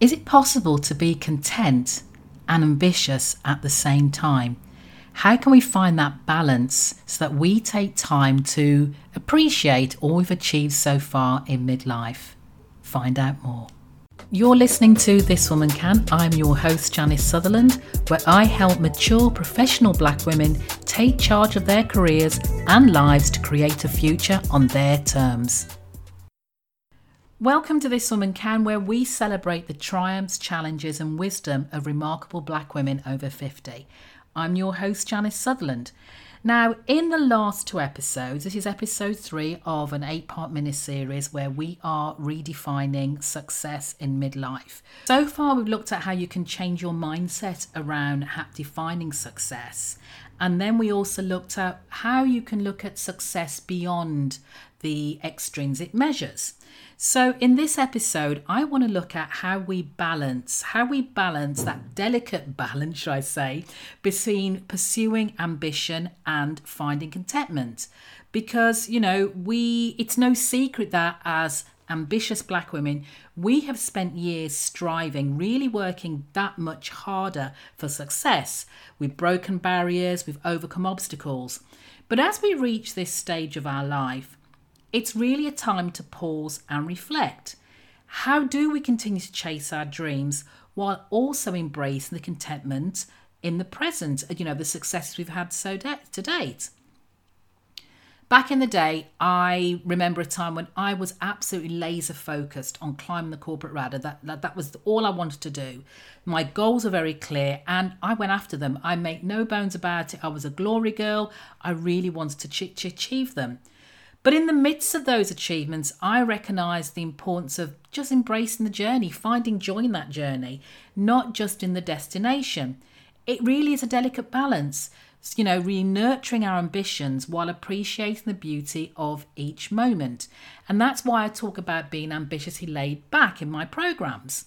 Is it possible to be content and ambitious at the same time? How can we find that balance so that we take time to appreciate all we've achieved so far in midlife? Find out more. You're listening to This Woman Can. I'm your host, Janice Sutherland, where I help mature professional black women take charge of their careers and lives to create a future on their terms. Welcome to This Woman Can, where we celebrate the triumphs, challenges, and wisdom of remarkable black women over 50. I'm your host, Janice Sutherland. Now, in the last two episodes, this is episode three of an eight part mini series where we are redefining success in midlife. So far, we've looked at how you can change your mindset around defining success. And then we also looked at how you can look at success beyond the extrinsic measures. So, in this episode, I want to look at how we balance, how we balance that delicate balance, should I say, between pursuing ambition and finding contentment. Because, you know, we, it's no secret that as ambitious black women, we have spent years striving, really working that much harder for success. We've broken barriers, we've overcome obstacles. But as we reach this stage of our life, it's really a time to pause and reflect. How do we continue to chase our dreams while also embracing the contentment in the present, you know, the successes we've had so de- to date? Back in the day, I remember a time when I was absolutely laser focused on climbing the corporate ladder. That, that, that was all I wanted to do. My goals are very clear and I went after them. I make no bones about it. I was a glory girl. I really wanted to, ch- to achieve them. But in the midst of those achievements, I recognised the importance of just embracing the journey, finding joy in that journey, not just in the destination. It really is a delicate balance, you know, re nurturing our ambitions while appreciating the beauty of each moment. And that's why I talk about being ambitiously laid back in my programs.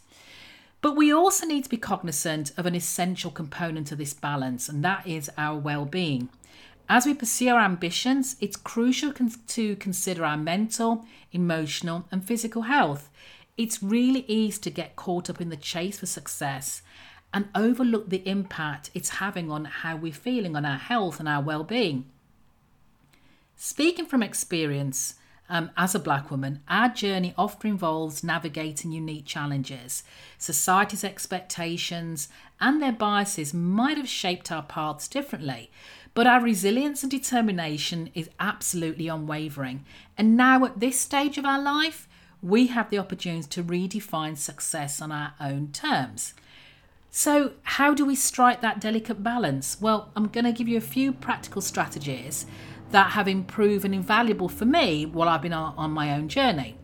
But we also need to be cognizant of an essential component of this balance, and that is our well being. As we pursue our ambitions, it's crucial to consider our mental, emotional, and physical health. It's really easy to get caught up in the chase for success and overlook the impact it's having on how we're feeling, on our health and our well being. Speaking from experience, um, as a black woman, our journey often involves navigating unique challenges. Society's expectations and their biases might have shaped our paths differently. But our resilience and determination is absolutely unwavering. And now, at this stage of our life, we have the opportunity to redefine success on our own terms. So, how do we strike that delicate balance? Well, I'm going to give you a few practical strategies that have been proven invaluable for me while I've been on my own journey.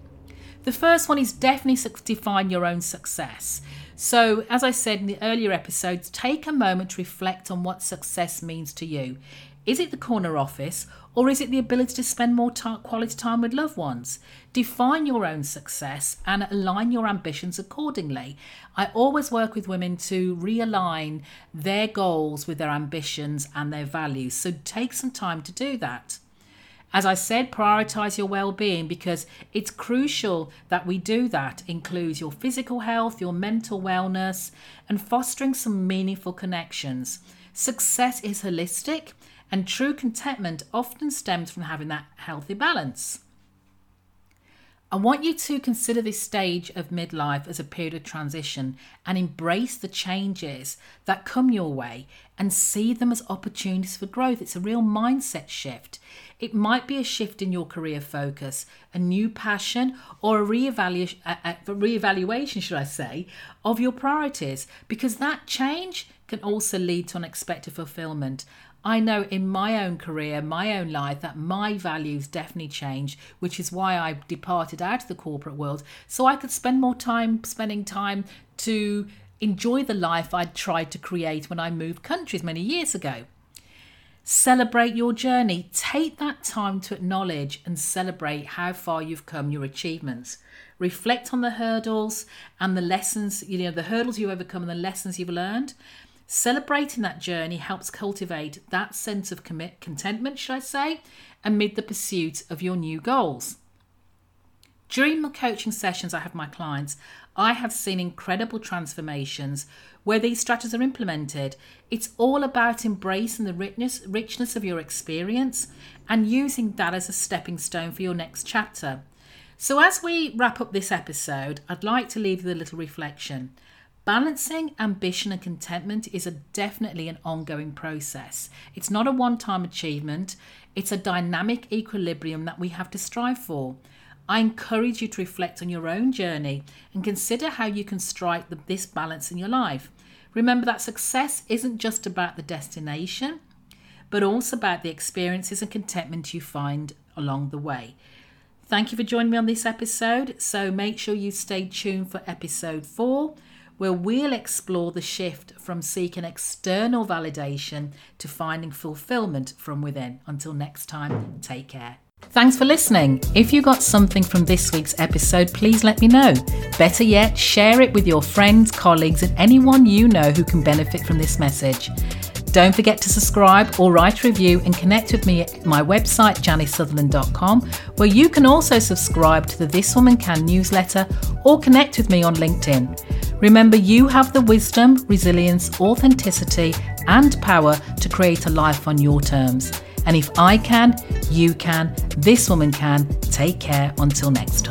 The first one is definitely define your own success. So, as I said in the earlier episodes, take a moment to reflect on what success means to you. Is it the corner office or is it the ability to spend more quality time with loved ones? Define your own success and align your ambitions accordingly. I always work with women to realign their goals with their ambitions and their values. So take some time to do that. As I said, prioritize your well being because it's crucial that we do that. Includes your physical health, your mental wellness, and fostering some meaningful connections. Success is holistic, and true contentment often stems from having that healthy balance. I want you to consider this stage of midlife as a period of transition and embrace the changes that come your way and see them as opportunities for growth. It's a real mindset shift. It might be a shift in your career focus, a new passion, or a a reevaluation, should I say, of your priorities, because that change can also lead to unexpected fulfillment. I know in my own career, my own life, that my values definitely changed, which is why I departed out of the corporate world so I could spend more time spending time to enjoy the life I'd tried to create when I moved countries many years ago. Celebrate your journey. Take that time to acknowledge and celebrate how far you've come, your achievements. Reflect on the hurdles and the lessons, you know, the hurdles you've overcome and the lessons you've learned. Celebrating that journey helps cultivate that sense of commit, contentment, should I say, amid the pursuit of your new goals. During the coaching sessions I have my clients, I have seen incredible transformations where these strategies are implemented. It's all about embracing the richness, richness of your experience and using that as a stepping stone for your next chapter. So, as we wrap up this episode, I'd like to leave you with a little reflection. Balancing ambition and contentment is a, definitely an ongoing process. It's not a one time achievement, it's a dynamic equilibrium that we have to strive for. I encourage you to reflect on your own journey and consider how you can strike the, this balance in your life. Remember that success isn't just about the destination, but also about the experiences and contentment you find along the way. Thank you for joining me on this episode. So make sure you stay tuned for episode four where we'll explore the shift from seeking external validation to finding fulfillment from within. Until next time, take care. Thanks for listening. If you got something from this week's episode, please let me know. Better yet, share it with your friends, colleagues, and anyone you know who can benefit from this message. Don't forget to subscribe or write a review and connect with me at my website, janicesutherland.com, where you can also subscribe to the This Woman Can newsletter or connect with me on LinkedIn. Remember, you have the wisdom, resilience, authenticity, and power to create a life on your terms. And if I can, you can, this woman can. Take care until next time.